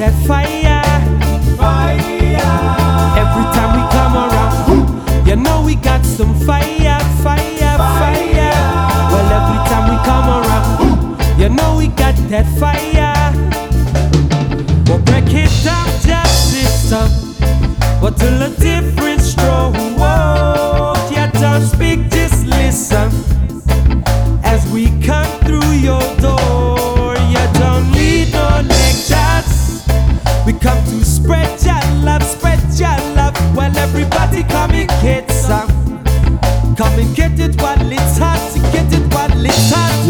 that fire. Fire. Every time we come around, you know we got some fire, fire, fire. Well, every time we come around, you know we got that fire. We'll break it down, just system, but till a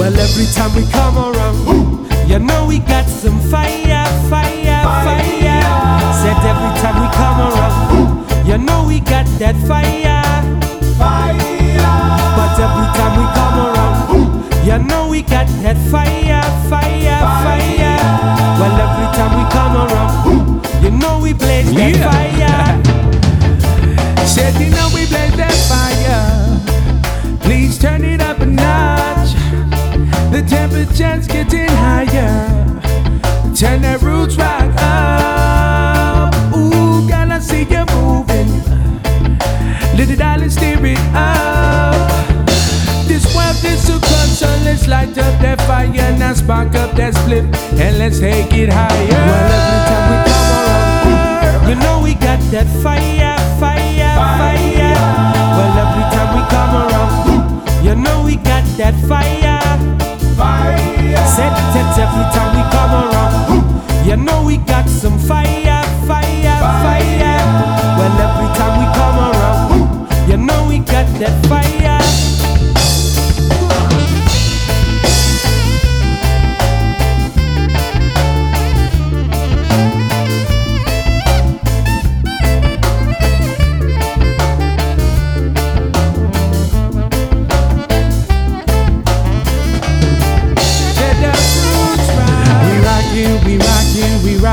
Well, every time we come around, you know we got some fire, fire, fire. Said every time we come around, you know we got that fire. fire. But every time we come around, you know we got that fire, fire, fire. Well, every time we come around, you know we blaze that Yeah. fire. Said you know we blaze temperature's getting higher. Turn that roots rock up. Ooh, girl, I see you moving. Little darling, steer it up. This world is too cold, so let's light up that fire. Now spark up that split and let's take it higher. Well, every time we come around, you know we got that fire, fire, fire. Well, every time we come around, you know we got that fire. Every time we come around, you know we got some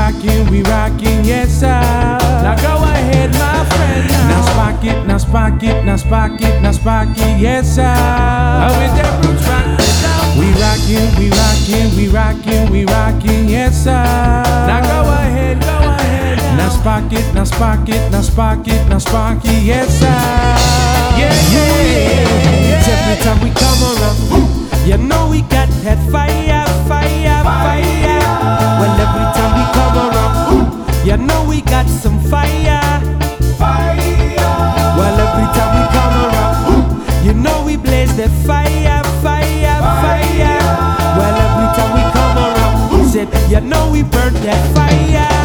rockin', we rockin', we rockin', yes sir. Now go ahead, my friend. Now, now spark it, now spark it, now spark it, now spark it, yes sir. Oh, with that roots rock, let's. We rockin', we rockin', we rockin', we rockin', yes sir. Now go ahead, go ahead. Now spark it, now spark it, now spark it, now spark it, yes sir. Yeah, yeah. Fire, fire, fire. Well, every time we come around, he said you know we burn that fire.